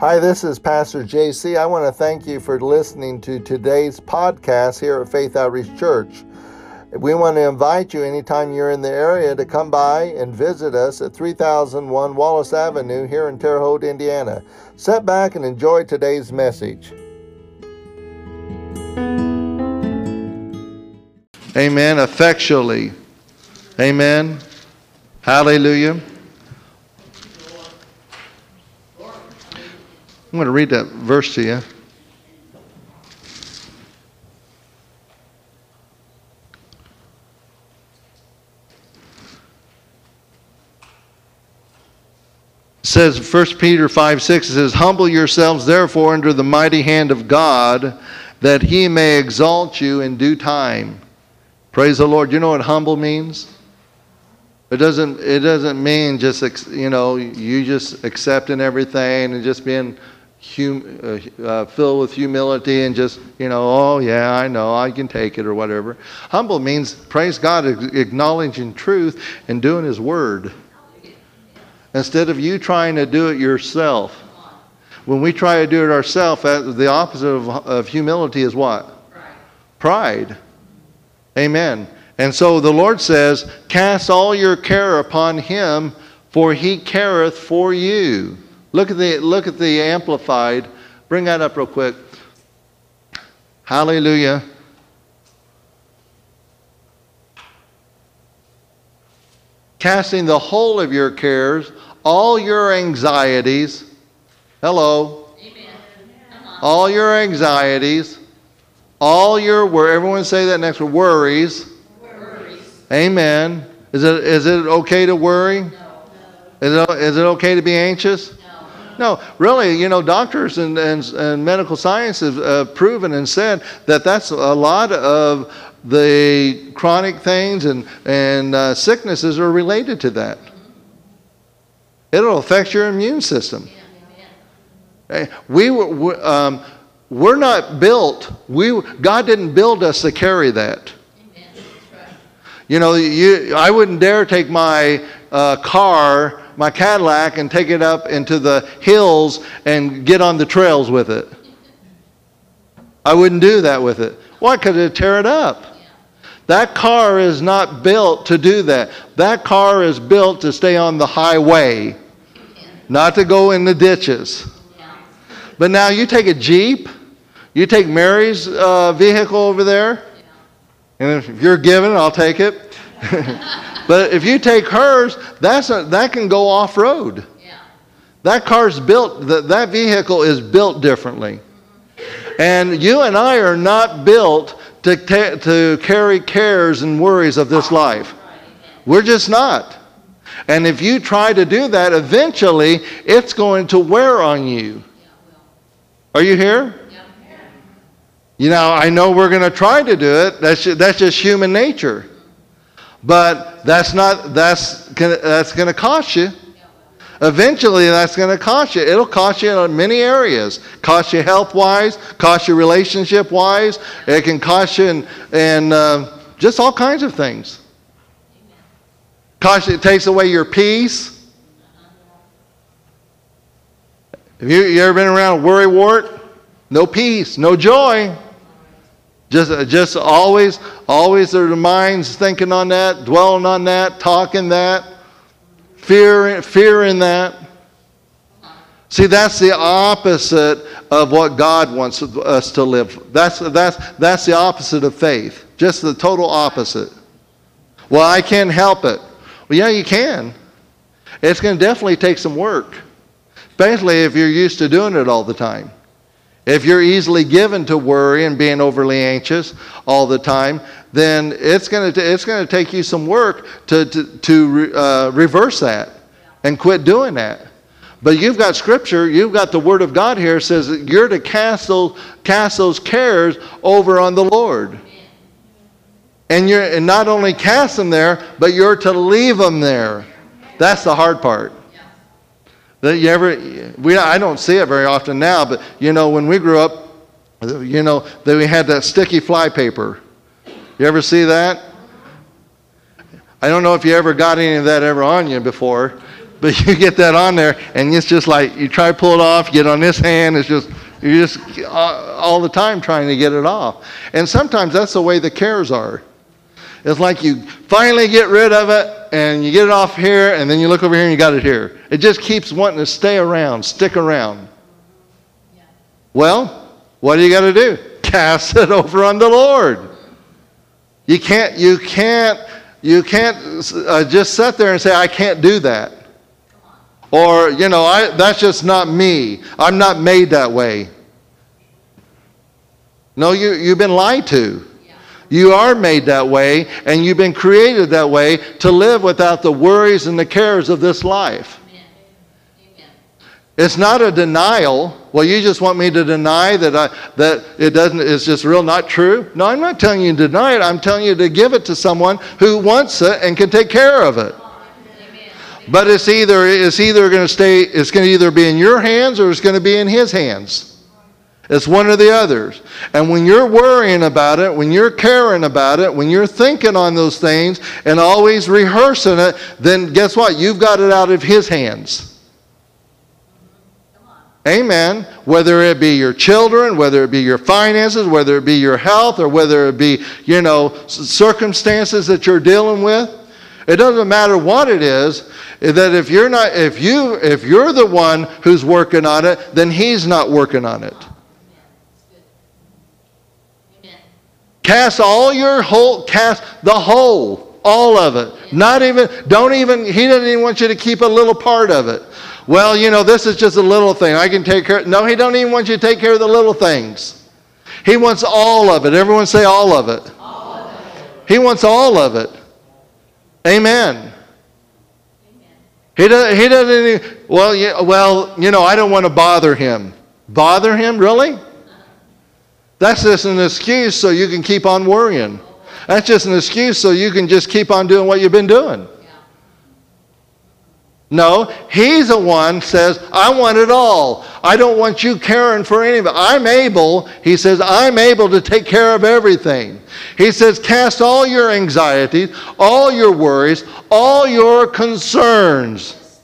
Hi, this is Pastor JC. I want to thank you for listening to today's podcast here at Faith Outreach Church. We want to invite you anytime you're in the area to come by and visit us at 3001 Wallace Avenue here in Terre Haute, Indiana. Sit back and enjoy today's message. Amen. Effectually. Amen. Hallelujah. I'm going to read that verse to you. It says 1 Peter 5 6 it says, Humble yourselves therefore under the mighty hand of God, that he may exalt you in due time. Praise the Lord. You know what humble means? It doesn't, it doesn't mean just, you know, you just accepting everything and just being hum, uh, uh, filled with humility and just, you know, oh, yeah, I know, I can take it or whatever. Humble means, praise God, acknowledging truth and doing His word. Instead of you trying to do it yourself. When we try to do it ourselves, the opposite of, of humility is what? Pride. Pride. Amen. And so the Lord says, Cast all your care upon him, for he careth for you. Look at the, look at the Amplified. Bring that up real quick. Hallelujah. Casting the whole of your cares, all your anxieties. Hello. Amen. All your anxieties, all your where everyone say that next word worries. worries. Amen. Is it is it okay to worry? No. Is it, is it okay to be anxious? No, really, you know, doctors and, and, and medical science have uh, proven and said that that's a lot of the chronic things and, and uh, sicknesses are related to that. It'll affect your immune system. We were, um, we're not built, we, God didn't build us to carry that. You know, you, I wouldn't dare take my uh, car my Cadillac and take it up into the hills and get on the trails with it. I wouldn't do that with it. Why? could it'd tear it up. That car is not built to do that. That car is built to stay on the highway, not to go in the ditches. But now you take a Jeep, you take Mary's uh, vehicle over there, and if you're given, I'll take it. But if you take hers, that's a, that can go off road. Yeah. That car's built, that, that vehicle is built differently. Mm-hmm. And you and I are not built to, ta- to carry cares and worries of this life. We're just not. And if you try to do that, eventually it's going to wear on you. Are you here? You know, I know we're going to try to do it. That's that's just human nature. But that's not that's gonna, that's going to cost you. Eventually, that's going to cost you. It'll cost you in many areas. Cost you health wise, cost you relationship wise. It can cost you in, in uh, just all kinds of things. Cost you, it takes away your peace. Have you, you ever been around a worry wart? No peace, no joy. Just, just always, always their minds thinking on that, dwelling on that, talking that, fear, fear in that. See, that's the opposite of what God wants us to live. That's, that's, that's the opposite of faith. Just the total opposite. Well, I can't help it. Well, yeah, you can. It's going to definitely take some work, especially if you're used to doing it all the time. If you're easily given to worry and being overly anxious all the time, then it's going to it's going to take you some work to to, to uh, reverse that and quit doing that. But you've got scripture, you've got the word of God here says that you're to cast those cast those cares over on the Lord. And you're and not only cast them there, but you're to leave them there. That's the hard part. That you ever, we, I don't see it very often now, but you know, when we grew up, you know, that we had that sticky fly paper. You ever see that? I don't know if you ever got any of that ever on you before. But you get that on there, and it's just like you try to pull it off, get on this hand, it's just, you're just uh, all the time trying to get it off. And sometimes that's the way the cares are. It's like you finally get rid of it, and you get it off here, and then you look over here and you got it here. It just keeps wanting to stay around, stick around. Well, what do you got to do? Cast it over on the Lord. You can't, you can't, you can't uh, just sit there and say, I can't do that. Or, you know, I, that's just not me. I'm not made that way. No, you, you've been lied to. You are made that way, and you've been created that way to live without the worries and the cares of this life. It's not a denial. Well, you just want me to deny that I, that it doesn't. It's just real not true. No, I'm not telling you to deny it. I'm telling you to give it to someone who wants it and can take care of it. But it's either it's either going to stay. It's going to either be in your hands or it's going to be in His hands. It's one or the others. And when you're worrying about it, when you're caring about it, when you're thinking on those things and always rehearsing it, then guess what? You've got it out of His hands. Amen. Whether it be your children, whether it be your finances, whether it be your health, or whether it be, you know, circumstances that you're dealing with. It doesn't matter what it is, eh, that if you're not if you if you're the one who's working on it, then he's not working on it. Cast all your whole cast the whole, all of it. Not even don't even he doesn't even want you to keep a little part of it. Well, you know, this is just a little thing. I can take care. No, he don't even want you to take care of the little things. He wants all of it. Everyone say all of it. All of it. He wants all of it. Amen. Amen. He, doesn't. he doesn't even, well, yeah, well, you know, I don't want to bother him. Bother him? Really? That's just an excuse so you can keep on worrying. That's just an excuse so you can just keep on doing what you've been doing. No, he's the one says, I want it all. I don't want you caring for any of it. I'm able, he says, I'm able to take care of everything. He says, cast all your anxieties, all your worries, all your concerns.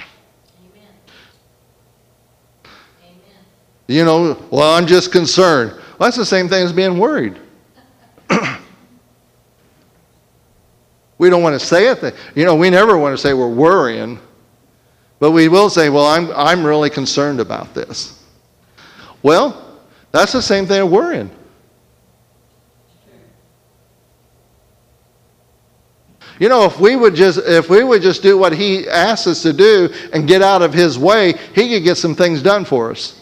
Amen. Amen. You know, well, I'm just concerned. Well, that's the same thing as being worried. We don't want to say it. You know, we never want to say we're worrying, but we will say, well, I'm, I'm really concerned about this. Well, that's the same thing as worrying. You know, if we would just if we would just do what he asks us to do and get out of his way, he could get some things done for us.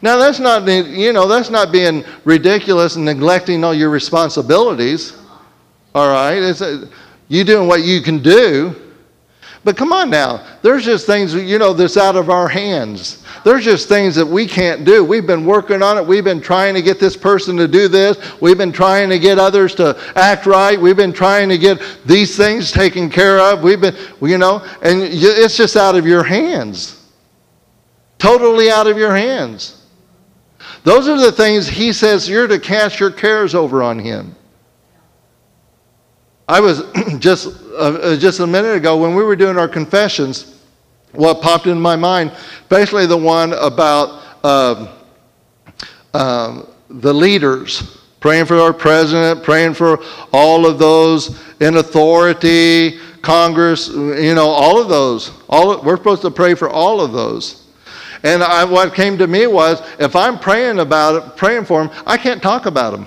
Now that's not you know that's not being ridiculous and neglecting all your responsibilities. All right, it's a, you doing what you can do. But come on now, there's just things you know that's out of our hands. There's just things that we can't do. We've been working on it. We've been trying to get this person to do this. We've been trying to get others to act right. We've been trying to get these things taken care of. We've been, you know, and it's just out of your hands. Totally out of your hands. Those are the things he says you're to cast your cares over on him. I was just uh, uh, just a minute ago when we were doing our confessions, what popped in my mind, especially the one about uh, uh, the leaders, praying for our president, praying for all of those in authority, Congress, you know, all of those. All we're supposed to pray for all of those. And I, what came to me was if I'm praying about it, praying for them, I can't talk about them.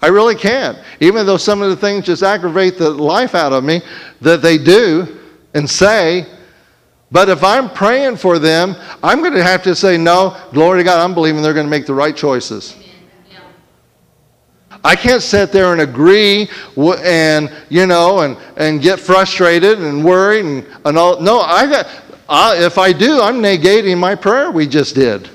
I really can't. Even though some of the things just aggravate the life out of me that they do and say. But if I'm praying for them, I'm going to have to say, no, glory to God, I'm believing they're going to make the right choices. I can't sit there and agree and, you know, and, and get frustrated and worried and, and all. No, I got, I, if I do, I'm negating my prayer we just did.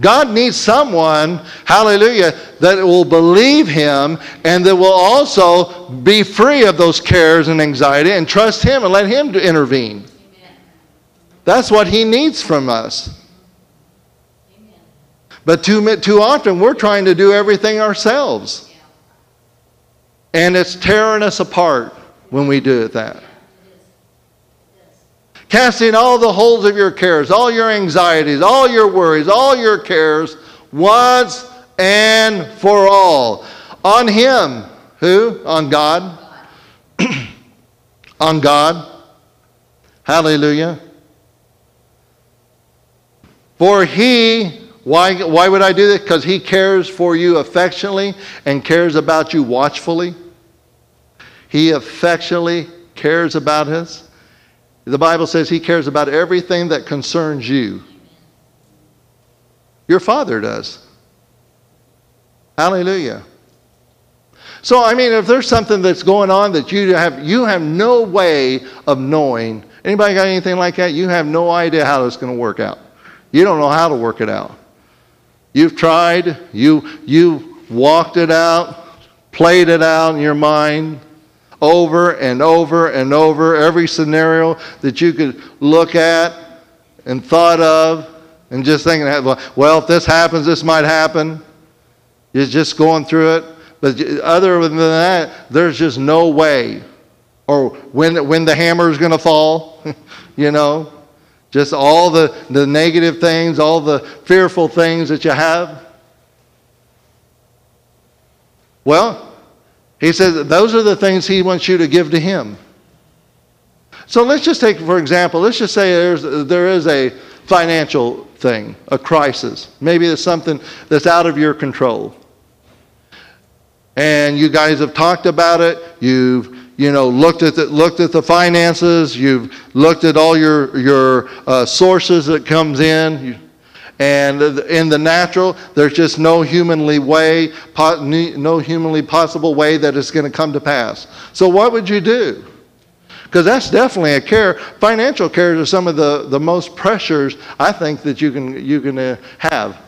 God needs someone, hallelujah, that will believe Him and that will also be free of those cares and anxiety and trust Him and let Him intervene. That's what He needs from us. But too, too often, we're trying to do everything ourselves. And it's tearing us apart when we do that. Casting all the holes of your cares, all your anxieties, all your worries, all your cares, once and for all. On Him. Who? On God. on God. Hallelujah. For He why, why would I do that? Because he cares for you affectionately and cares about you watchfully. He affectionately cares about us. The Bible says he cares about everything that concerns you. Your father does. Hallelujah. So I mean if there's something that's going on that you have you have no way of knowing. Anybody got anything like that? You have no idea how it's going to work out. You don't know how to work it out. You've tried, you, you walked it out, played it out in your mind over and over and over, every scenario that you could look at and thought of, and just thinking, well, if this happens, this might happen. You're just going through it. But other than that, there's just no way. Or when, when the hammer is going to fall, you know. Just all the, the negative things, all the fearful things that you have. Well, he says those are the things he wants you to give to him. So let's just take, for example, let's just say there's, there is a financial thing, a crisis. Maybe it's something that's out of your control. And you guys have talked about it. You've you know, looked at the, looked at the finances, you've looked at all your, your uh, sources that comes in, you, and in the natural, there's just no humanly way, no humanly possible way that it's going to come to pass. So what would you do? Because that's definitely a care. Financial cares are some of the, the most pressures I think that you can you can uh, have.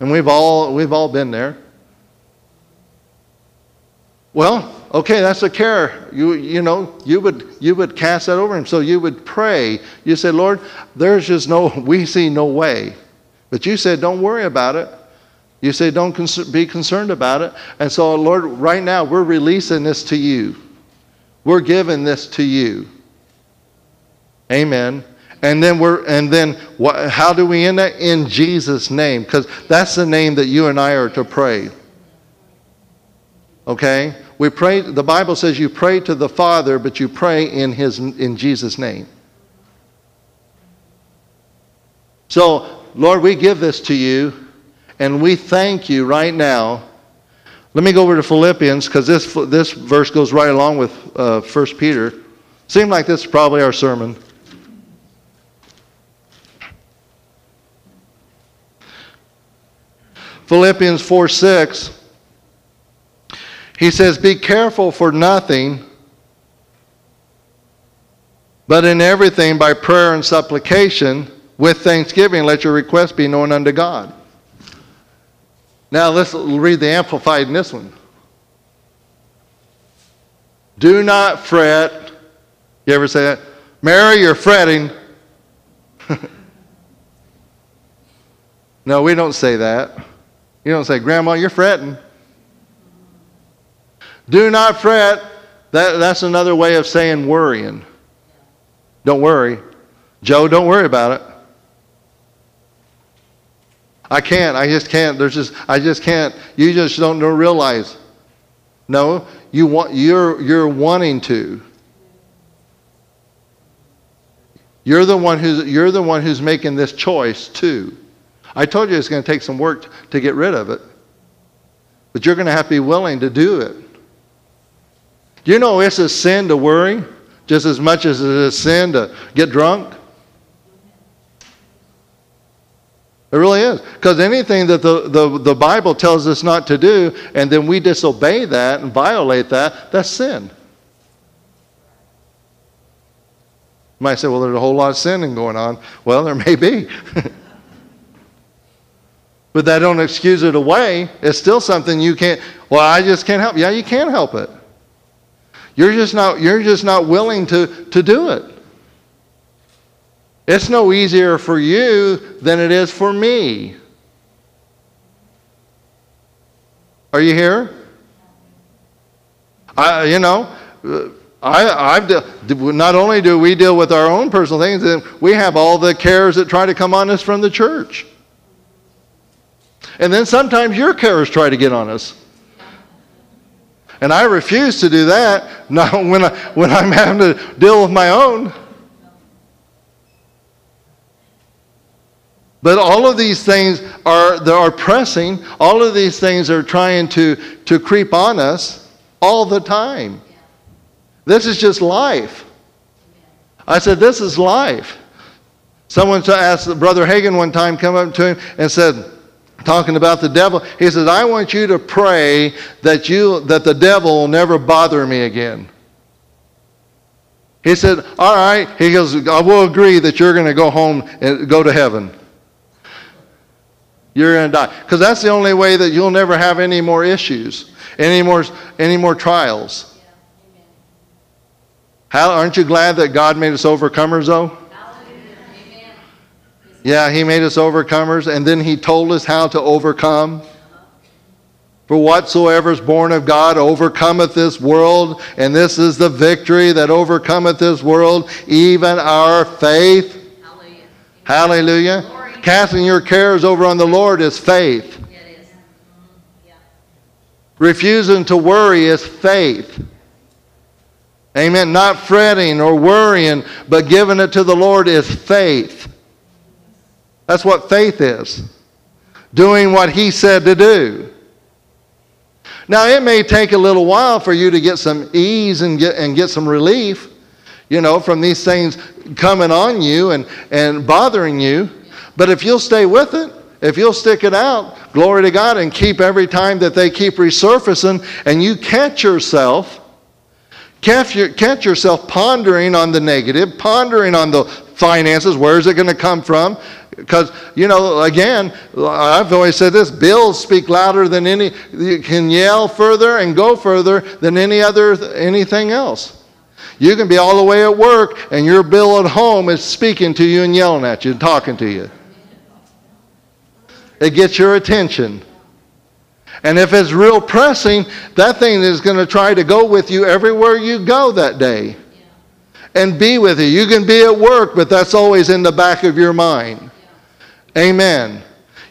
And we've all we've all been there. Well, okay, that's a care. You, you know, you would, you would cast that over him. So you would pray. You say, Lord, there's just no, we see no way. But you said, don't worry about it. You say, don't cons- be concerned about it. And so, Lord, right now, we're releasing this to you. We're giving this to you. Amen. And then we're, and then how do we end that? In Jesus' name. Because that's the name that you and I are to pray. Okay? We pray, the Bible says you pray to the Father, but you pray in, his, in Jesus' name. So, Lord, we give this to you, and we thank you right now. Let me go over to Philippians because this, this verse goes right along with uh, 1 Peter. Seems like this is probably our sermon. Philippians 4 6. He says, Be careful for nothing, but in everything by prayer and supplication, with thanksgiving, let your requests be known unto God. Now let's read the Amplified in this one. Do not fret. You ever say that? Mary, you're fretting. no, we don't say that. You don't say, Grandma, you're fretting. Do not fret. That, that's another way of saying worrying. Don't worry. Joe, don't worry about it. I can't. I just can't. There's just I just can't. You just don't realize. No, you want you're you're wanting to. You're the one who's you're the one who's making this choice too. I told you it's going to take some work to get rid of it. But you're going to have to be willing to do it. Do you know it's a sin to worry just as much as it is a sin to get drunk? It really is. Because anything that the, the, the Bible tells us not to do, and then we disobey that and violate that, that's sin. You might say, well, there's a whole lot of sinning going on. Well, there may be. but that don't excuse it away. It's still something you can't, well, I just can't help. Yeah, you can help it. You're just not, you're just not willing to, to do it. It's no easier for you than it is for me. Are you here? I, you know, uh, I, I've de- not only do we deal with our own personal things, we have all the cares that try to come on us from the church. And then sometimes your cares try to get on us. And I refuse to do that not when, I, when I'm having to deal with my own. But all of these things are, are pressing. All of these things are trying to, to creep on us all the time. This is just life. I said, This is life. Someone asked Brother Hagin one time, come up to him and said, talking about the devil, he says, I want you to pray that, you, that the devil will never bother me again. He said, All right. He goes, I will agree that you're going to go home and go to heaven. You're going to die. Because that's the only way that you'll never have any more issues, any more, any more trials. How, aren't you glad that God made us overcomers, though? Yeah, He made us overcomers, and then He told us how to overcome. For whatsoever is born of God overcometh this world, and this is the victory that overcometh this world, even our faith. Hallelujah. Hallelujah. Casting your cares over on the Lord is faith. Is. Mm-hmm. Yeah. Refusing to worry is faith. Amen. Not fretting or worrying, but giving it to the Lord is faith. That's what faith is. Doing what He said to do. Now, it may take a little while for you to get some ease and get, and get some relief, you know, from these things coming on you and, and bothering you. But if you'll stay with it, if you'll stick it out, glory to God, and keep every time that they keep resurfacing, and you catch yourself, catch, your, catch yourself pondering on the negative, pondering on the finances, where is it going to come from? Because, you know, again, I've always said this bills speak louder than any, you can yell further and go further than any other, anything else. You can be all the way at work and your bill at home is speaking to you and yelling at you and talking to you. It gets your attention. And if it's real pressing, that thing is going to try to go with you everywhere you go that day and be with you. You can be at work, but that's always in the back of your mind. Amen.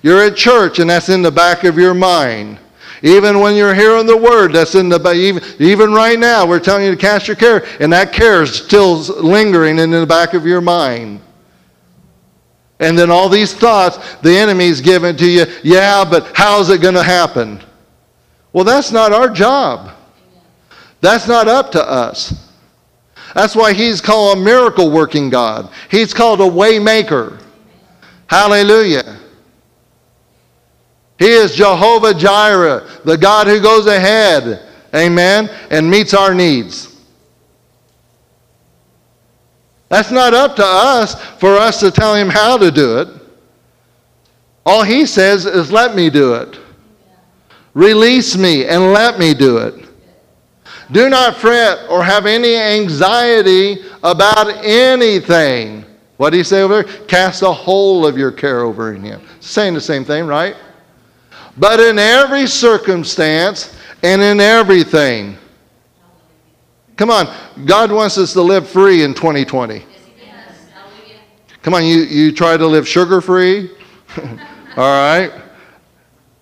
You're at church and that's in the back of your mind. Even when you're hearing the word, that's in the even, even right now, we're telling you to cast your care, and that care is still lingering in the back of your mind. And then all these thoughts, the enemy's giving to you, yeah, but how's it going to happen? Well, that's not our job. That's not up to us. That's why he's called a miracle working God. He's called a way maker. Hallelujah. He is Jehovah Jireh, the God who goes ahead, amen, and meets our needs. That's not up to us for us to tell him how to do it. All he says is, let me do it. Release me and let me do it. Do not fret or have any anxiety about anything. What did he say over there? Cast the whole of your care over in him. Saying the same thing, right? But in every circumstance and in everything. Come on, God wants us to live free in 2020. Come on, you, you try to live sugar free. All right.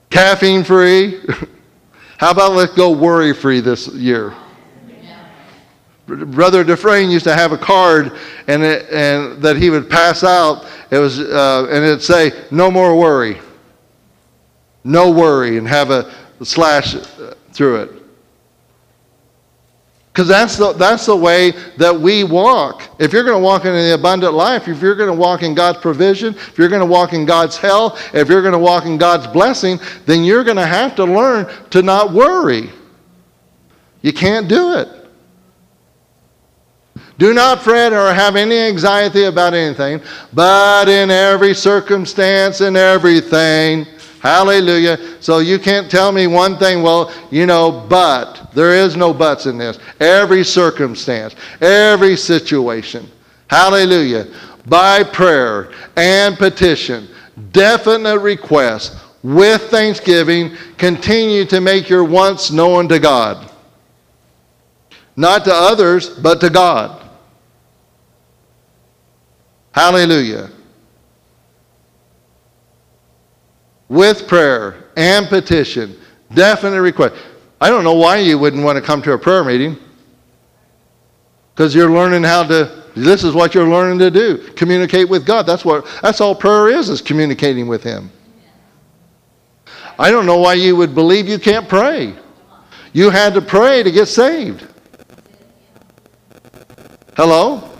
Caffeine free. How about let's go worry free this year? Brother Dufresne used to have a card, and, it, and that he would pass out. It was, uh, and it'd say, "No more worry." No worry, and have a slash through it. Because that's the, that's the way that we walk. If you're going to walk in the abundant life, if you're going to walk in God's provision, if you're going to walk in God's health, if you're going to walk in God's blessing, then you're going to have to learn to not worry. You can't do it. Do not fret or have any anxiety about anything, but in every circumstance and everything. Hallelujah. So you can't tell me one thing, well, you know, but. There is no buts in this. Every circumstance, every situation. Hallelujah. by prayer and petition, definite requests, with thanksgiving, continue to make your wants known to God. Not to others, but to God. Hallelujah. With prayer and petition, definite request. I don't know why you wouldn't want to come to a prayer meeting. Because you're learning how to, this is what you're learning to do communicate with God. That's, what, that's all prayer is, is communicating with Him. I don't know why you would believe you can't pray. You had to pray to get saved. Hello?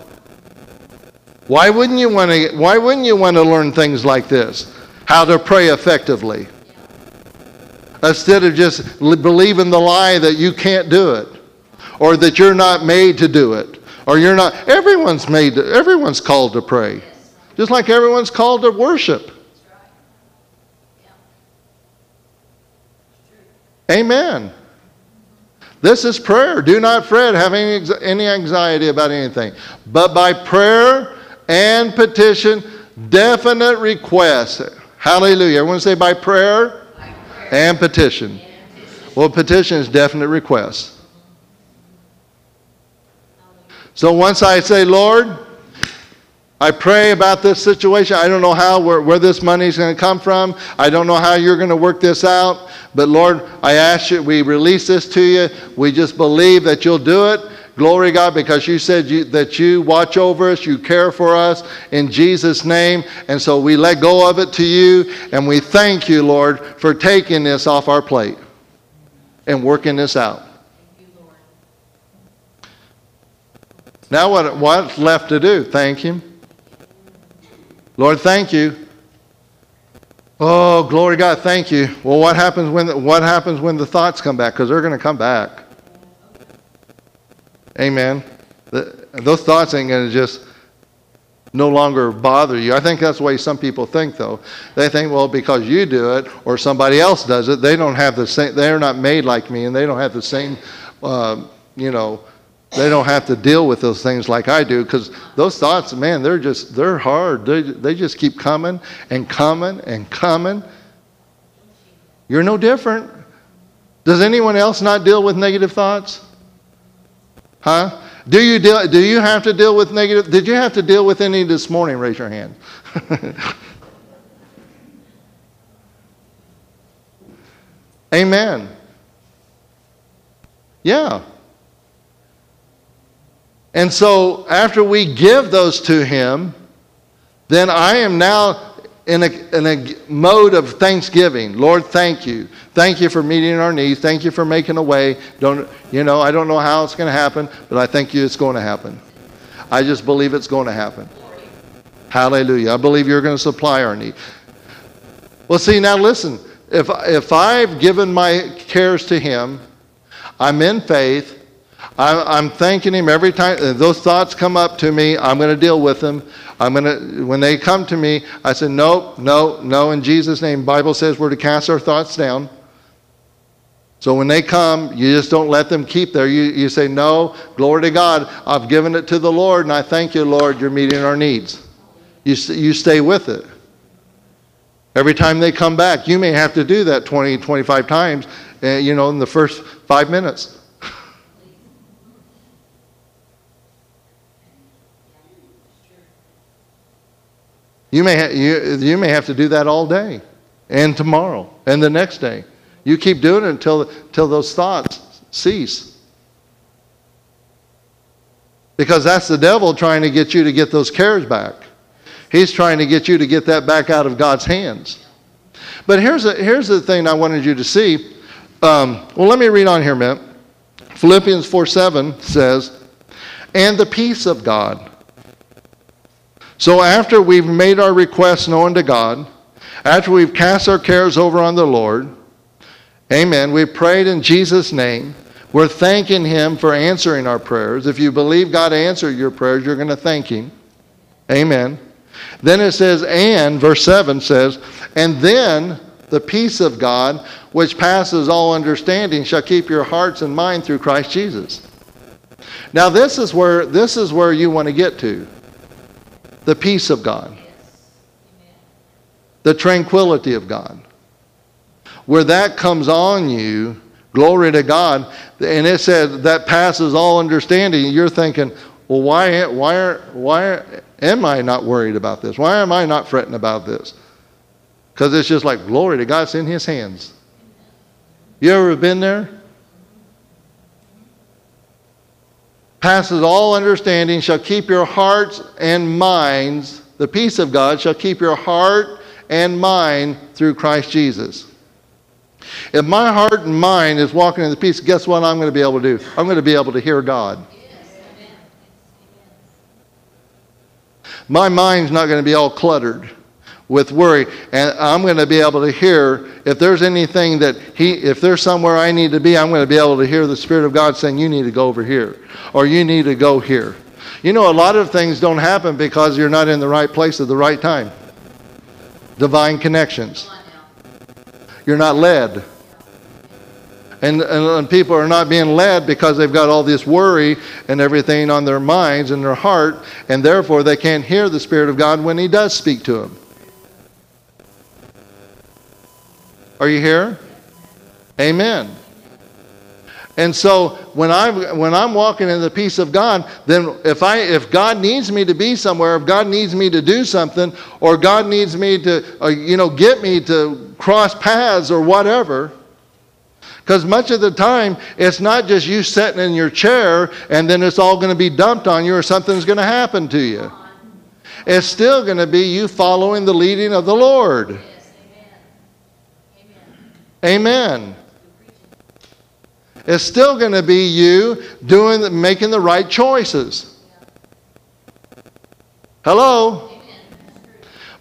Why wouldn't you want to why wouldn't you want to learn things like this? How to pray effectively. Instead of just believing the lie that you can't do it or that you're not made to do it or you're not everyone's made to, everyone's called to pray. Just like everyone's called to worship. Amen. This is prayer. Do not fret, have any, any anxiety about anything. But by prayer and petition, definite requests. Hallelujah. Everyone say by prayer, by prayer. And, petition. Well, petition is definite request. So once I say, Lord, I pray about this situation. I don't know how, where, where this money is going to come from. I don't know how you're going to work this out. But Lord, I ask you, we release this to you. We just believe that you'll do it. Glory God, because you said you, that you watch over us, you care for us in Jesus' name. And so we let go of it to you. And we thank you, Lord, for taking this off our plate and working this out. Now, what, what's left to do? Thank Him. Lord, thank you. Oh, glory God, thank you. Well, what happens when the, what happens when the thoughts come back? Because they're going to come back. Amen. The, those thoughts ain't going to just no longer bother you. I think that's the way some people think, though. They think, well, because you do it or somebody else does it, they don't have the same. They're not made like me, and they don't have the same, uh, you know, they don't have to deal with those things like I do because those thoughts, man, they're just, they're hard. They, they just keep coming and coming and coming. You're no different. Does anyone else not deal with negative thoughts? Huh? Do you, deal, do you have to deal with negative? Did you have to deal with any this morning? Raise your hand. Amen. Yeah. And so after we give those to Him, then I am now in a, in a mode of thanksgiving. Lord, thank you. Thank you for meeting our needs. Thank you for making a way. Don't, you know, I don't know how it's going to happen, but I thank you it's going to happen. I just believe it's going to happen. Hallelujah. I believe you're going to supply our need. Well, see, now listen. If, if I've given my cares to Him, I'm in faith, I'm, thanking him every time uh, those thoughts come up to me. I'm going to deal with them. I'm going to, when they come to me, I say, no, no, no, in Jesus' name. Bible says we're to cast our thoughts down. So when they come, you just don't let them keep there. You, you say, no, glory to God. I've given it to the Lord, and I thank you, Lord, you're meeting our needs. You, you stay with it. Every time they come back, you may have to do that 20, 25 times, uh, you know, in the first five minutes. You may, ha- you, you may have to do that all day and tomorrow and the next day. You keep doing it until, until those thoughts cease. Because that's the devil trying to get you to get those cares back. He's trying to get you to get that back out of God's hands. But here's, a, here's the thing I wanted you to see. Um, well, let me read on here a minute. Philippians 4 7 says, And the peace of God so after we've made our requests known to God, after we've cast our cares over on the Lord, amen, we prayed in Jesus' name. We're thanking Him for answering our prayers. If you believe God answered your prayers, you're going to thank Him. Amen. Then it says, and, verse 7 says, and then the peace of God, which passes all understanding, shall keep your hearts and mind through Christ Jesus. Now this is where this is where you want to get to. The peace of God, the tranquility of God. Where that comes on you, glory to God, and it said that passes all understanding, you're thinking, well, why, why, why am I not worried about this? Why am I not fretting about this? Because it's just like, glory to God, it's in His hands. You ever been there? Passes all understanding, shall keep your hearts and minds, the peace of God shall keep your heart and mind through Christ Jesus. If my heart and mind is walking in the peace, guess what I'm going to be able to do? I'm going to be able to hear God. My mind's not going to be all cluttered with worry. And i'm going to be able to hear if there's anything that he if there's somewhere i need to be i'm going to be able to hear the spirit of god saying you need to go over here or you need to go here. You know a lot of things don't happen because you're not in the right place at the right time. Divine connections. You're not led. And, and, people are not being led because they've got all this worry and everything on their minds and their heart, and therefore they can't hear the Spirit of God when He does speak to them. Are you here? Amen. And so when I'm when I'm walking in the peace of God, then if I if God needs me to be somewhere, if God needs me to do something, or God needs me to uh, you know get me to cross paths or whatever, because much of the time, it's not just you sitting in your chair and then it's all going to be dumped on you or something's going to happen to you. It's still going to be you following the leading of the Lord. Amen. It's still going to be you doing, making the right choices. Hello?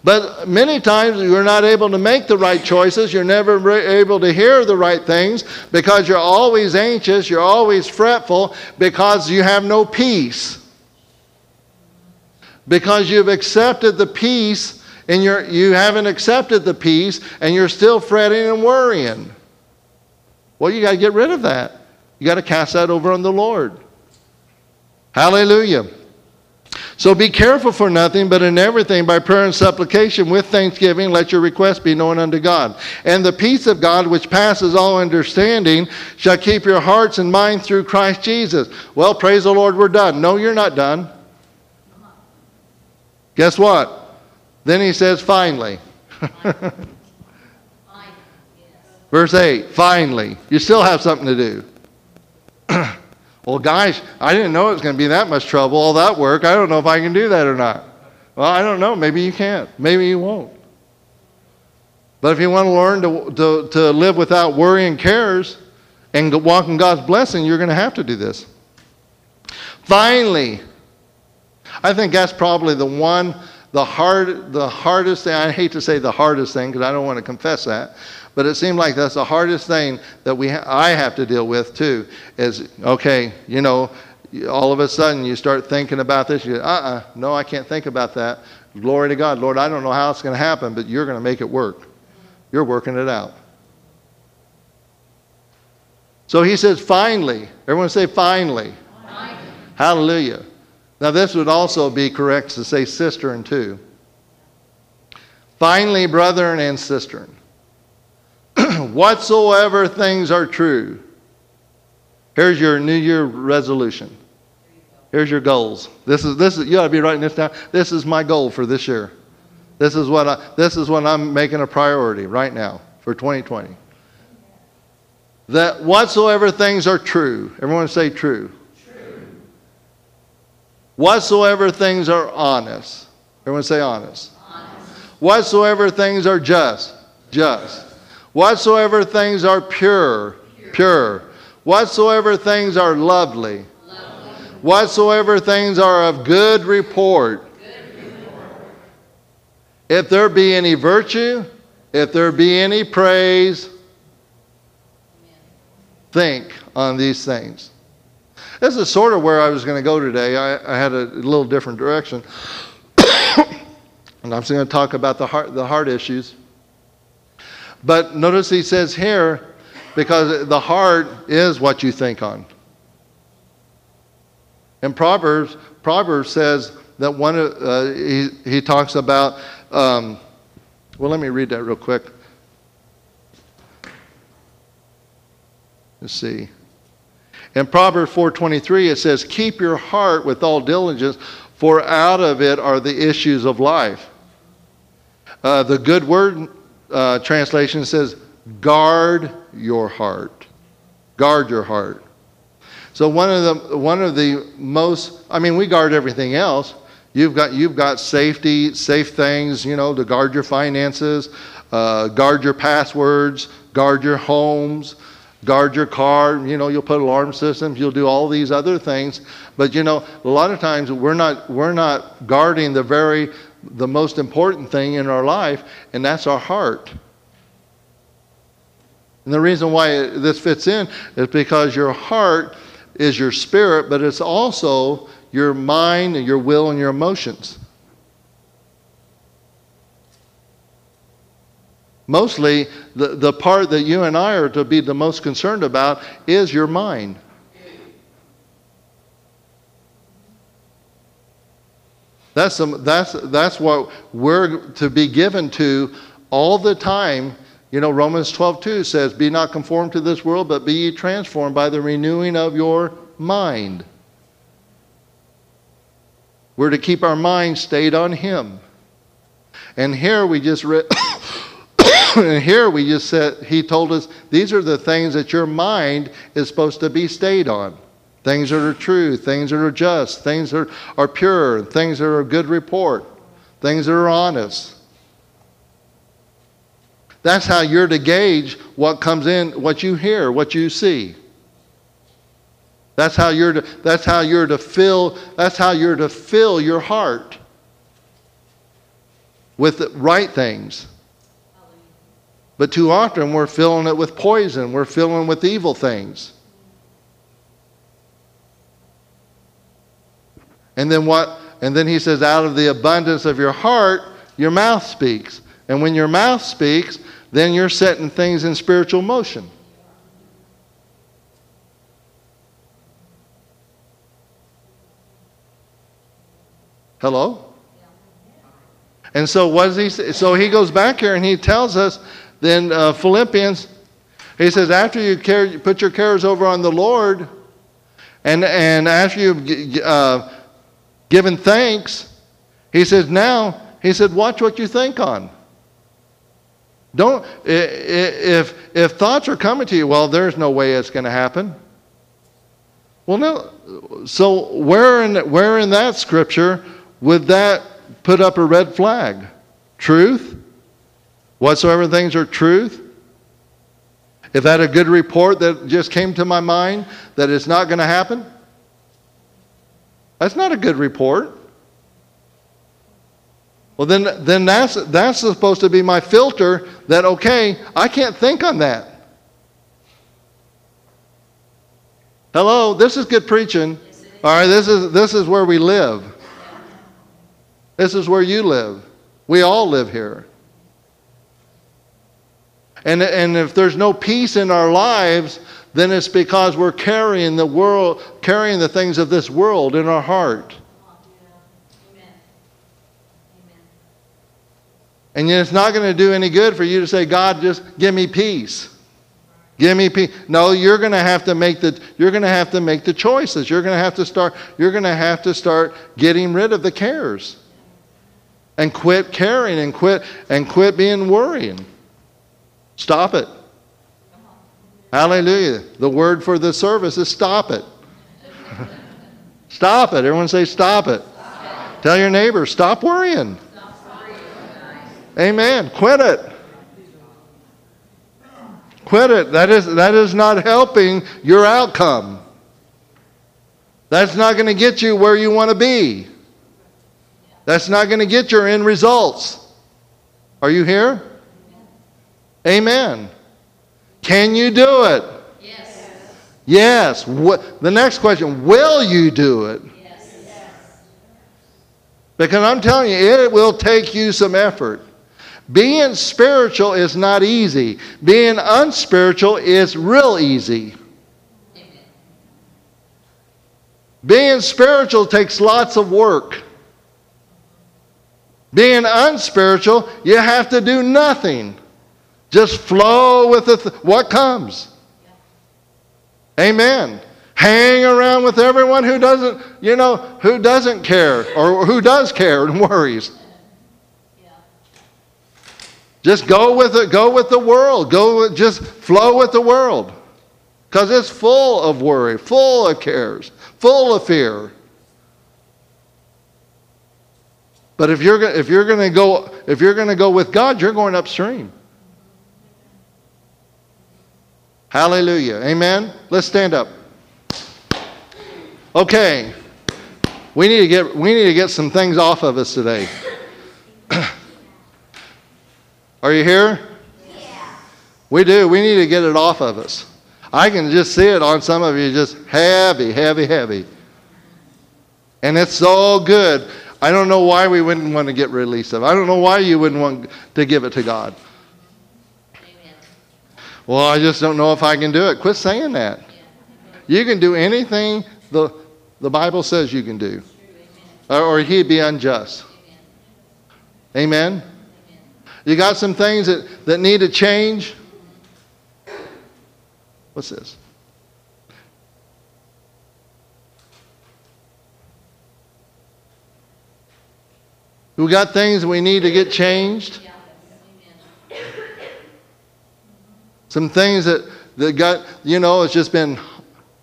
But many times you're not able to make the right choices. You're never able to hear the right things because you're always anxious. You're always fretful because you have no peace. Because you've accepted the peace and you're, you haven't accepted the peace and you're still fretting and worrying. Well, you got to get rid of that. You got to cast that over on the Lord. Hallelujah. So be careful for nothing, but in everything by prayer and supplication with thanksgiving, let your requests be known unto God. And the peace of God, which passes all understanding, shall keep your hearts and minds through Christ Jesus. Well, praise the Lord, we're done. No, you're not done. Guess what? Then he says, finally. Verse 8, finally. You still have something to do. Well, guys, I didn't know it was going to be that much trouble, all that work. I don't know if I can do that or not. Well, I don't know. Maybe you can't. Maybe you won't. But if you want to learn to, to, to live without worry and cares and walk in God's blessing, you're going to have to do this. Finally, I think that's probably the one, the hard, the hardest thing. I hate to say the hardest thing because I don't want to confess that, but it seemed like that's the hardest thing that we ha- I have to deal with too. Is okay, you know, all of a sudden you start thinking about this. You go, uh-uh, no, I can't think about that. Glory to God, Lord. I don't know how it's going to happen, but you're going to make it work. You're working it out. So he says, finally. Everyone say, finally. finally. Hallelujah. Now, this would also be correct to say cistern too. Finally, brethren and cistern. whatsoever things are true. Here's your New Year resolution. Here's your goals. This is this is you ought to be writing this down. This is my goal for this year. This is what I, this is what I'm making a priority right now for 2020. That whatsoever things are true. Everyone say true. True. Whatsoever things are honest. Everyone say honest. honest. Whatsoever things are just. Just. Whatsoever things are pure, pure. Whatsoever things are lovely. Whatsoever things are of good report. If there be any virtue, if there be any praise, think on these things. This is sort of where I was going to go today. I, I had a, little different direction. and I'm going to talk about the heart, the heart issues. But notice he says here, because the heart is what you think on. And Proverbs, Proverbs says that one, uh, he, he talks about, um, well, let me read that real quick. Let's see. In Proverbs 4:23 it says, "Keep your heart with all diligence, for out of it are the issues of life." Uh, the Good Word uh, translation says, "Guard your heart." Guard your heart. So one of the one of the most I mean we guard everything else. You've got you've got safety safe things you know to guard your finances, uh, guard your passwords, guard your homes, guard your car. You know you'll put alarm systems. You'll do all these other things. But you know a lot of times we're not we're not guarding the very the most important thing in our life, and that's our heart. And the reason why this fits in is because your heart is your spirit, but it's also your mind and your will and your emotions. Mostly, the, the part that you and I are to be the most concerned about is your mind. That's, that's, that's what we're to be given to all the time you know, Romans 12, 2 says, Be not conformed to this world, but be ye transformed by the renewing of your mind. We're to keep our mind stayed on Him. And here we just read, and here we just said, He told us, these are the things that your mind is supposed to be stayed on. Things that are true, things that are just, things that are pure, things that are good report, things that are honest. That's how you're to gauge what comes in, what you hear, what you see. That's how you're to, that's how you're to fill, that's how you're to fill your heart with the right things. But too often we're filling it with poison, we're filling it with evil things. And then what? And then he says, out of the abundance of your heart, your mouth speaks. And when your mouth speaks, then you're setting things in spiritual motion. Hello? And so what does he say? So he goes back here and he tells us then uh, Philippians, he says, after you, care, put your cares over on the Lord, and, and after you've uh, given thanks, he says, now, he said, watch what you think on. Don't, if, if thoughts are coming to you, well, there's no way it's going to happen. Well, no. So, where in, where in that scripture would that put up a red flag? Truth? Whatsoever things are truth? If that a good report that just came to my mind that it's not going to happen? That's not a good report. Well, then, then that's, that's supposed to be my filter that, okay, I can't think on that. Hello, this is good preaching. All right, this is, this is where we live. This is where you live. We all live here. And, and if there's no peace in our lives, then it's because we're carrying the world, carrying the things of this world in our heart. And it's not going to do any good for you to say, God, just give me peace. Give me peace. No, you're going to have to make the you're going to have to make the choices. You're going to have to start you're going to have to start getting rid of the cares. And quit caring and quit and quit being worrying. Stop it. Hallelujah. The word for the service is stop it. stop it. Everyone say stop it. Stop. Tell your neighbor, stop worrying. Amen. Quit it. Quit it. That is, that is not helping your outcome. That's not going to get you where you want to be. That's not going to get your end results. Are you here? Amen. Can you do it? Yes. Yes. What, the next question Will you do it? Yes. Because I'm telling you, it will take you some effort. Being spiritual is not easy. Being unspiritual is real easy. Being spiritual takes lots of work. Being unspiritual, you have to do nothing. Just flow with the th- what comes. Amen. Hang around with everyone who doesn't, you know, who doesn't care or who does care and worries. Just go with it. Go with the world. Go just flow with the world, because it's full of worry, full of cares, full of fear. But if you're if you're going to go if you're going to go with God, you're going upstream. Hallelujah. Amen. Let's stand up. Okay. We need to get we need to get some things off of us today. Are you here? Yeah. We do. We need to get it off of us. I can just see it on some of you just heavy, heavy, heavy. And it's so good. I don't know why we wouldn't want to get release of. I don't know why you wouldn't want to give it to God. Well, I just don't know if I can do it. Quit saying that. You can do anything the, the Bible says you can do, or, he'd be unjust. Amen. Amen. You got some things that, that need to change? What's this? We got things we need to get changed. Some things that, that got, you know, it's just been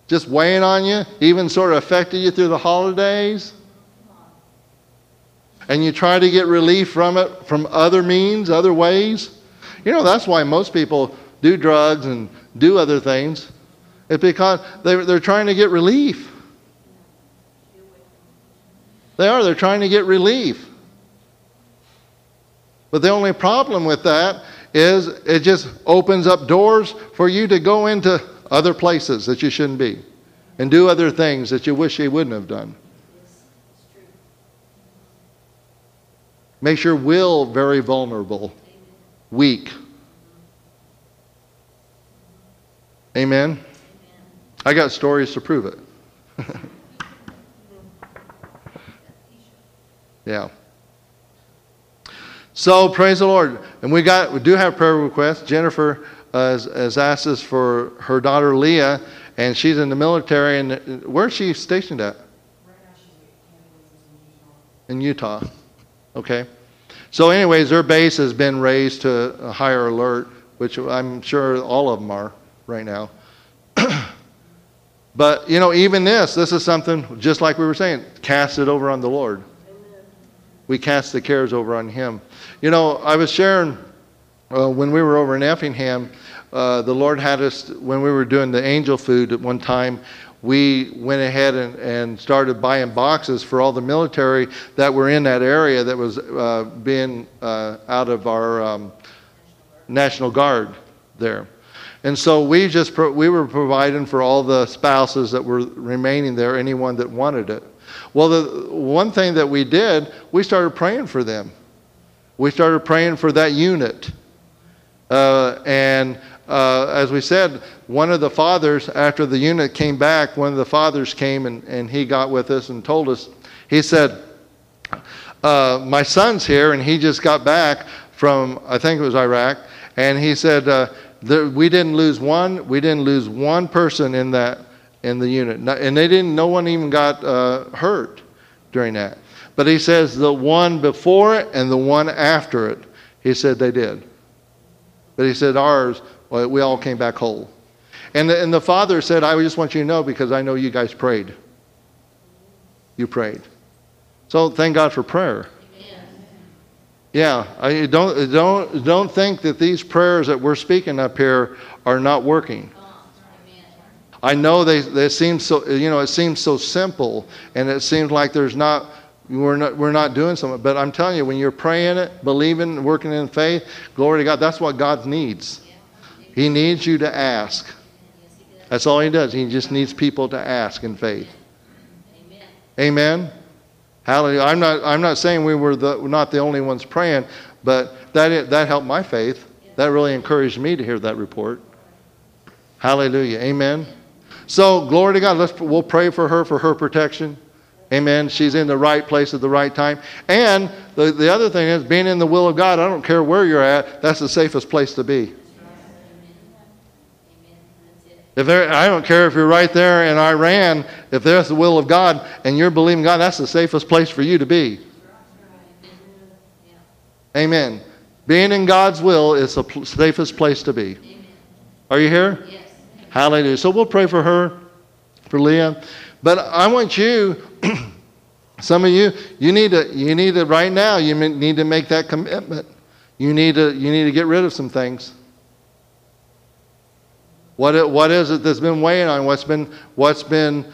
just weighing on you, even sort of affected you through the holidays and you try to get relief from it from other means, other ways. You know, that's why most people do drugs and do other things. It's because they're, they're trying to get relief. They are, they're trying to get relief. But the only problem with that is it just opens up doors for you to go into other places that you shouldn't be and do other things that you wish you wouldn't have done. Makes your will very vulnerable, weak. Amen? I got stories to prove it. yeah. So praise the Lord. And we got we do have prayer requests. Jennifer uh, has, has, asked us for her daughter Leah, and she's in the military. And where's she stationed at? In Utah. Okay. So, anyways, their base has been raised to a higher alert, which I'm sure all of them are right now. but, you know, even this, this is something, just like we were saying, cast it over on the Lord. We cast the cares over on Him. You know, I was sharing uh, when we were over in Effingham, uh, the Lord had us, when we were doing the angel food at one time, we went ahead and, and started buying boxes for all the military that were in that area that was uh, being uh, out of our um, National Guard there. And so we just pro- we were providing for all the spouses that were remaining there, anyone that wanted it. Well, the one thing that we did, we started praying for them. We started praying for that unit. Uh, and uh, as we said, one of the fathers, after the unit came back, one of the fathers came and, and he got with us and told us, he said, uh, My son's here, and he just got back from, I think it was Iraq, and he said, uh, there, We didn't lose one, we didn't lose one person in that in the unit. And they didn't, no one even got uh, hurt during that. But he says the one before it and the one after it, he said they did. But he said ours, well, we all came back whole. And the, and the father said, I just want you to know because I know you guys prayed. You prayed. So thank God for prayer. Yeah, I don't, don't, don't think that these prayers that we're speaking up here are not working. I know they, they seem so, you know, it seems so simple and it seems like there's not, we're not, we're not doing something. But I'm telling you, when you're praying it, believing, working in faith, glory to God, that's what God needs. He needs you to ask. That's all he does. He just needs people to ask in faith. Amen. Amen. Hallelujah. I'm not, I'm not saying we were the, not the only ones praying, but that, that helped my faith. That really encouraged me to hear that report. Hallelujah. Amen. So, glory to God. Let's, we'll pray for her, for her protection. Amen. She's in the right place at the right time. And the, the other thing is being in the will of God, I don't care where you're at, that's the safest place to be. If there, I don't care if you're right there in Iran, if there's the will of God and you're believing God, that's the safest place for you to be. Amen. Being in God's will is the safest place to be. Are you here? Hallelujah. So we'll pray for her, for Leah. But I want you, some of you, you need to, you need to right now, you need to make that commitment. You need to, you need to get rid of some things. What, it, what is it that's been weighing on? What's been, what's been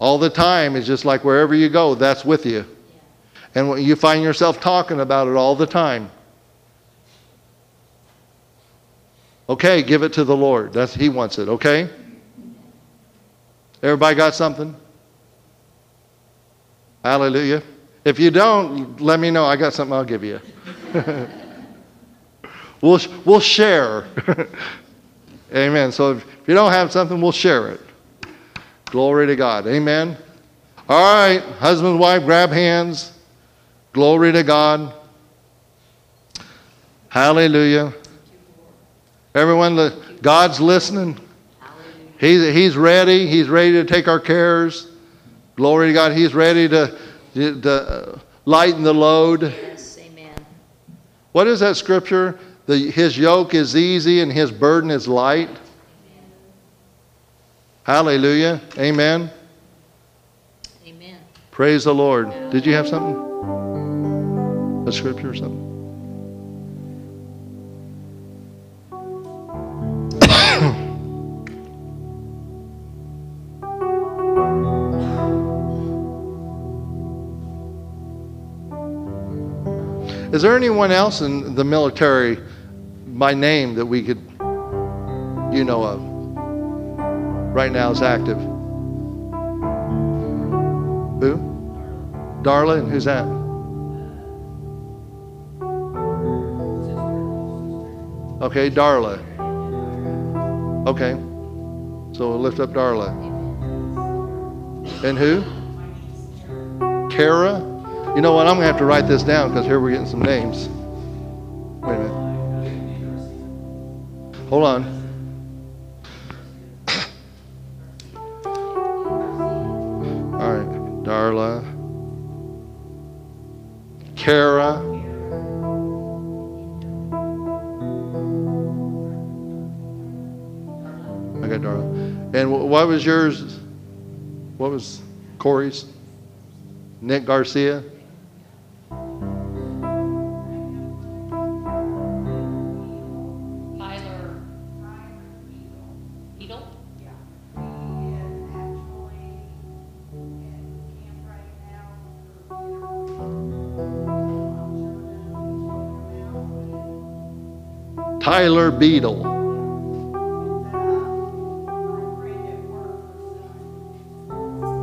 all the time is just like wherever you go, that's with you. And you find yourself talking about it all the time. Okay, give it to the Lord. That's He wants it, okay? Everybody got something? Hallelujah. If you don't, let me know. I got something I'll give you. we'll, we'll share. Amen. So if you don't have something, we'll share it. Glory to God. Amen. All right, husband and wife, grab hands. Glory to God. Hallelujah. Everyone, the, God's listening. He's, he's ready. He's ready to take our cares. Glory to God. He's ready to, to, to lighten the load. Yes, amen. What is that scripture? The, his yoke is easy and his burden is light. Hallelujah. Amen. Amen. Praise the Lord. Did you have something? A scripture or something? Is there anyone else in the military by name that we could, you know of, right now is active? Who? Darla, and who's that? Okay, Darla. Okay. So we'll lift up Darla. And who? Kara? You know what? I'm going to have to write this down because here we're getting some names. Wait a minute. Hold on. All right. Darla. Kara. I got Darla. And wh- what was yours? What was Corey's? Nick Garcia? Tyler Beadle.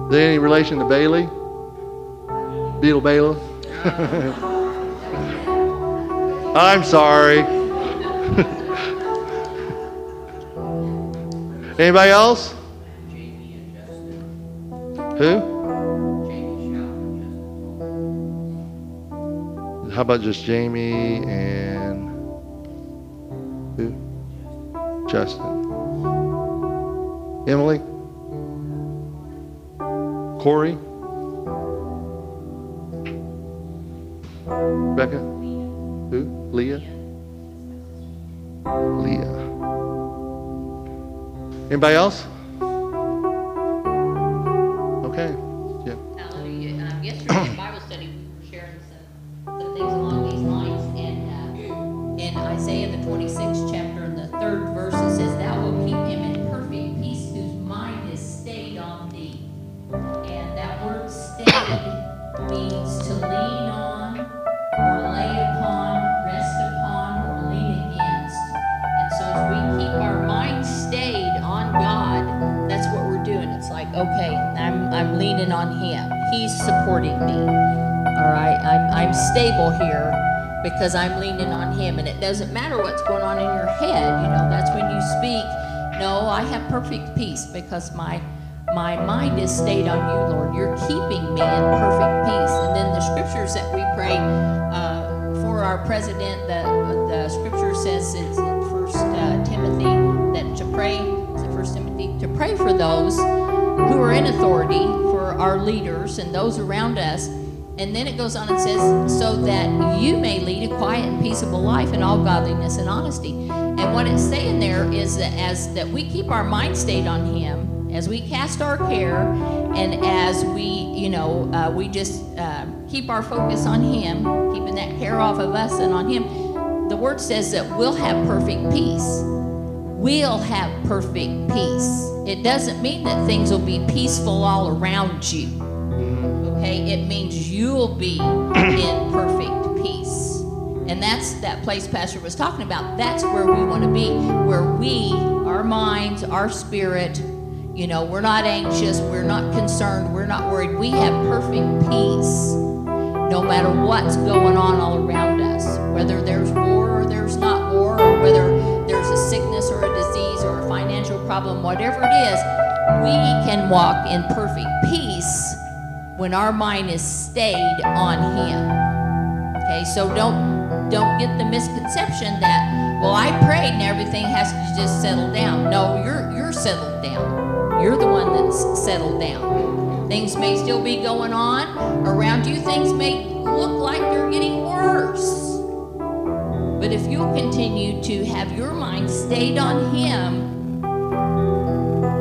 Is there any relation to Bailey? Beetle Bailey? I'm sorry. Anybody else? Who? How about just Jamie and Justin. Emily? Corey? Rebecca? Who? Leah? Leah. Anybody else? On Him. He's supporting me. All right, I'm, I'm stable here because I'm leaning on Him. And it doesn't matter what's going on in your head. You know, that's when you speak. No, I have perfect peace because my my mind is stayed on you, Lord. You're keeping me in perfect peace. And then the scriptures that we pray uh, for our president, the, the scripture says it's in First uh, Timothy that to pray, is it First Timothy, to pray for those who are in authority, our leaders and those around us. And then it goes on and says, so that you may lead a quiet and peaceable life in all godliness and honesty. And what it's saying there is that as that we keep our mind stayed on Him, as we cast our care, and as we, you know, uh, we just uh, keep our focus on Him, keeping that care off of us and on Him. The Word says that we'll have perfect peace. We'll have perfect peace. It doesn't mean that things will be peaceful all around you. Mm-hmm. Okay, it means you'll be in perfect peace. And that's that place Pastor was talking about. That's where we want to be, where we, our minds, our spirit, you know, we're not anxious, we're not concerned, we're not worried. We have perfect peace no matter what's going on all around us. Whether there's war or there's not war, or whether there's a sickness or a disease or a financial problem, whatever it is, we can walk in perfect peace when our mind is stayed on him. Okay, so don't don't get the misconception that well I prayed and everything has to just settle down. No, you're you're settled down. You're the one that's settled down. Things may still be going on around you. Things may look like they're getting worse. But if you'll continue to have your mind stayed on him,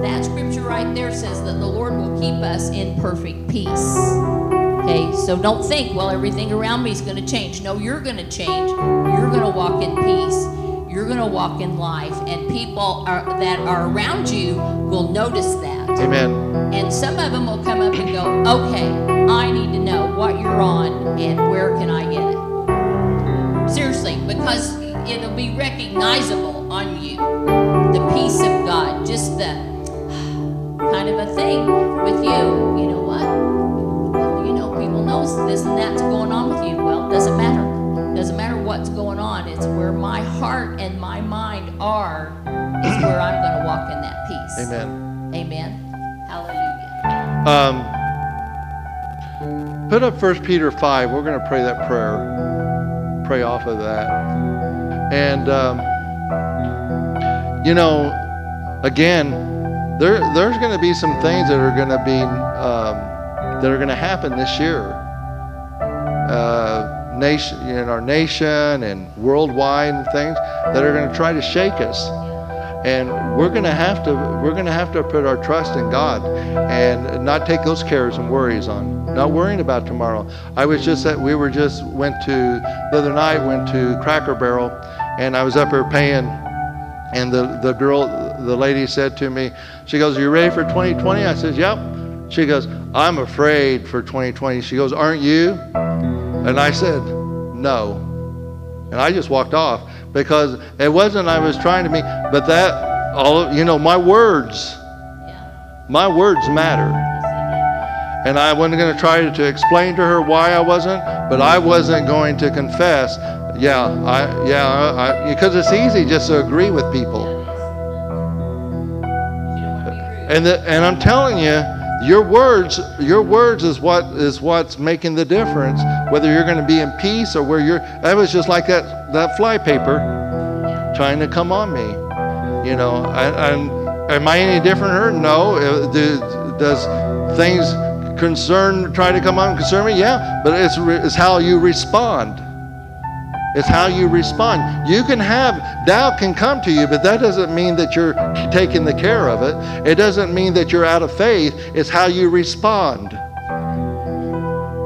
that scripture right there says that the Lord will keep us in perfect peace. Okay, so don't think, well, everything around me is going to change. No, you're going to change. You're going to walk in peace. You're going to walk in life, and people are, that are around you will notice that. Amen. And some of them will come up and go, okay, I need to know what you're on and where can I get it. Seriously, because it'll be recognizable on you. The peace of God, just the kind of a thing with you. You know what? Well, you know, people knows this and that's going on with you. Well, it doesn't matter. It Doesn't matter what's going on. It's where my heart and my mind are is where I'm going to walk in that peace. Amen. Amen. Hallelujah. Um, put up 1 Peter 5. We're going to pray that prayer. Pray off of that. And, um, you know, again, there, there's going to be some things that are going to be, um, that are going to happen this year. Uh, nation, in our nation and worldwide and things that are going to try to shake us and we're going to have to we're going to have to put our trust in God and not take those cares and worries on not worrying about tomorrow. I was just at we were just went to the other night went to Cracker Barrel and I was up there paying and the the girl the lady said to me she goes are you ready for 2020 I said yep. She goes I'm afraid for 2020 she goes aren't you? And I said no. And I just walked off because it wasn't I was trying to be, but that all of, you know my words, my words matter. And I wasn't going to try to explain to her why I wasn't, but I wasn't going to confess. Yeah, I yeah, I, because it's easy just to agree with people. And the, and I'm telling you, your words, your words is what is what's making the difference. Whether you're going to be in peace or where you're. That was just like that that fly paper trying to come on me. You know, I, I'm, am I any different? No. Uh, Do, does things concern try to come on and concern me? Yeah, but it's it's how you respond. It's how you respond. You can have doubt can come to you, but that doesn't mean that you're taking the care of it. It doesn't mean that you're out of faith. It's how you respond.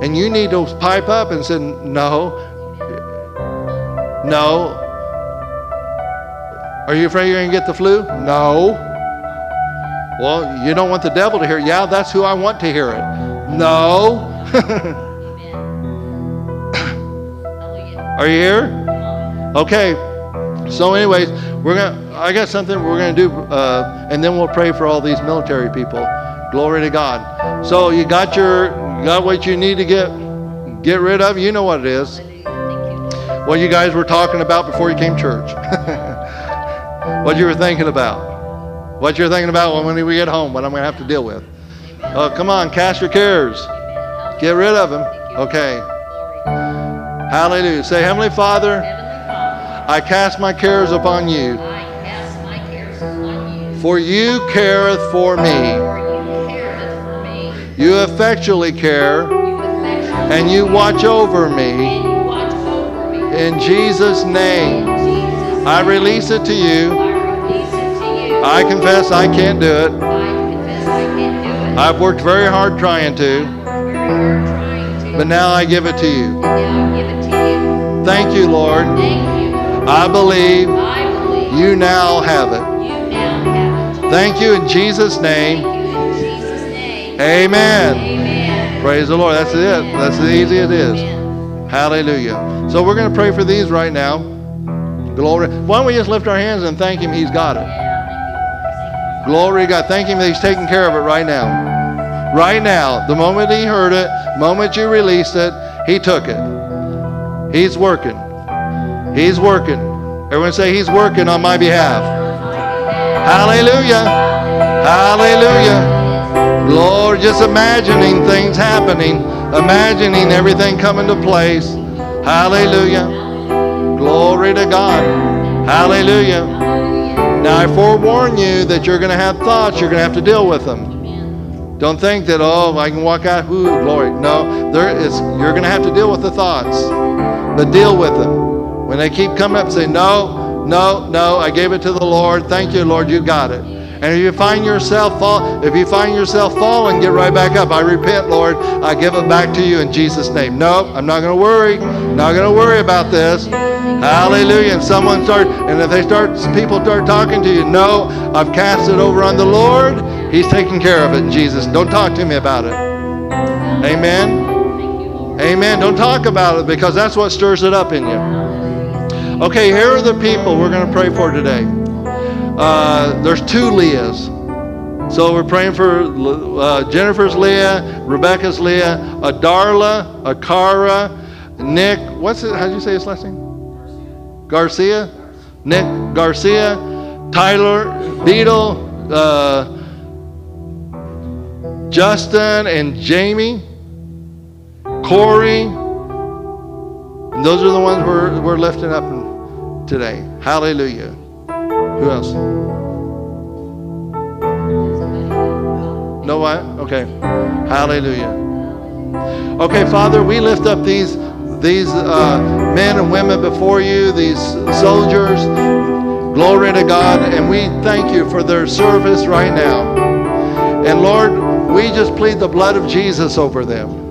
And you need to pipe up and say, "No, no. Are you afraid you're going to get the flu? No. Well, you don't want the devil to hear it. Yeah, that's who I want to hear it. No. Are you here? Okay. So, anyways, we're gonna. I got something we're gonna do, uh, and then we'll pray for all these military people. Glory to God. So you got your, you got what you need to get, get rid of. You know what it is. What you guys were talking about before you came church. what you were thinking about. What you're thinking about when we get home. What I'm gonna have to deal with. Oh, come on, cast your cares. Get rid of them. Okay. Hallelujah. Say, Heavenly Father, I cast my cares upon you, for you careth for me. You effectually care, and you watch over me. In Jesus' name, I release it to you. I confess I can't do it. I've worked very hard trying to. but now I give it to you. Thank you, Lord. Thank you. I believe I believe you now have it. you now have it. Thank you in Jesus' name. in Jesus' name. Amen. Amen. Praise the Lord. That's it. That's as easy as it is. Amen. Hallelujah. So we're going to pray for these right now. Glory. Why don't we just lift our hands and thank Him? He's got it. Yeah, thank you, Lord. Thank you. Glory to God. Thank Him that He's taking care of it right now. Right now. The moment He heard it, moment you released it, He took it. He's working. He's working. Everyone say, He's working on my behalf. Hallelujah. Hallelujah. Lord, just imagining things happening, imagining everything coming to place. Hallelujah. Glory to God. Hallelujah. Now, I forewarn you that you're going to have thoughts, you're going to have to deal with them. Don't think that, oh, I can walk out, ooh, glory. No, there is, you're going to have to deal with the thoughts, but deal with them. When they keep coming up and say, no, no, no, I gave it to the Lord. Thank you, Lord, you got it. And if you find yourself fall, if you find yourself falling, get right back up. I repent, Lord. I give it back to you in Jesus' name. No, I'm not going to worry. Not going to worry about this. Hallelujah. And someone start, and if they start, people start talking to you, no, I've cast it over on the Lord. He's taking care of it in Jesus. Don't talk to me about it. Amen. Amen. Don't talk about it because that's what stirs it up in you. Okay, here are the people we're going to pray for today. Uh, there's two Leahs. So we're praying for uh, Jennifer's Leah, Rebecca's Leah, a Darla, a Cara, Nick. What's it? How do you say his last name? Garcia. Nick Garcia, Tyler Beadle, uh, Justin and Jamie, Corey. And those are the ones we're, we're lifting up today. Hallelujah. Who else? No what? Okay. Hallelujah. Okay, Father, we lift up these these uh, men and women before you, these soldiers. Glory to God, and we thank you for their service right now. And Lord, we just plead the blood of Jesus over them.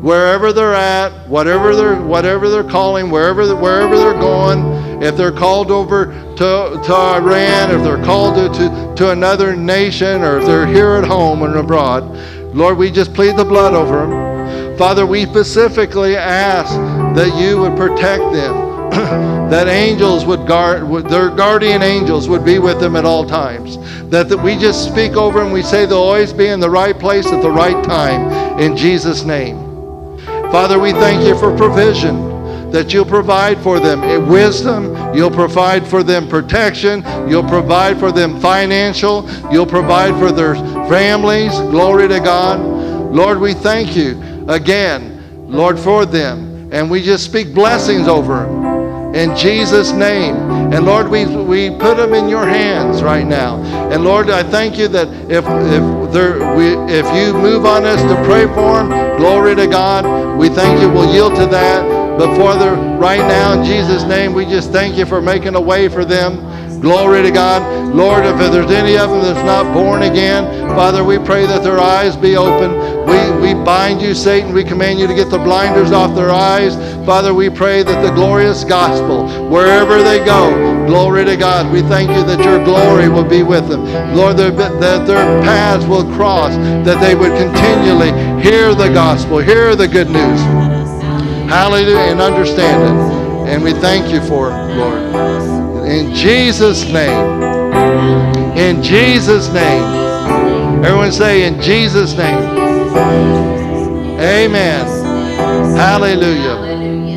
Wherever they're at, whatever they're whatever they're calling, wherever wherever they're going, if they're called over to, to Iran, if they're called to, to, to another nation, or if they're here at home and abroad, Lord, we just plead the blood over them. Father, we specifically ask that you would protect them, that angels would guard, their guardian angels would be with them at all times. That, that we just speak over them, we say they'll always be in the right place at the right time, in Jesus' name. Father, we thank you for provision, that you'll provide for them in wisdom, you'll provide for them protection, you'll provide for them financial, you'll provide for their families. Glory to God. Lord, we thank you again, Lord, for them. And we just speak blessings over them in Jesus' name. And Lord, we, we put them in your hands right now. And Lord, I thank you that if if there we if you move on us to pray for them, glory to God. We thank you. We'll yield to that. But Father, right now in Jesus' name, we just thank you for making a way for them. Glory to God. Lord, if there's any of them that's not born again, Father, we pray that their eyes be open. We, we bind you, Satan. We command you to get the blinders off their eyes. Father, we pray that the glorious gospel, wherever they go, glory to God. We thank you that your glory will be with them. Lord, that their paths will cross, that they would continually hear the gospel, hear the good news. Hallelujah, and understand it. And we thank you for it, Lord. In Jesus' name. In Jesus' name. Everyone say, in Jesus' name. Amen. Hallelujah.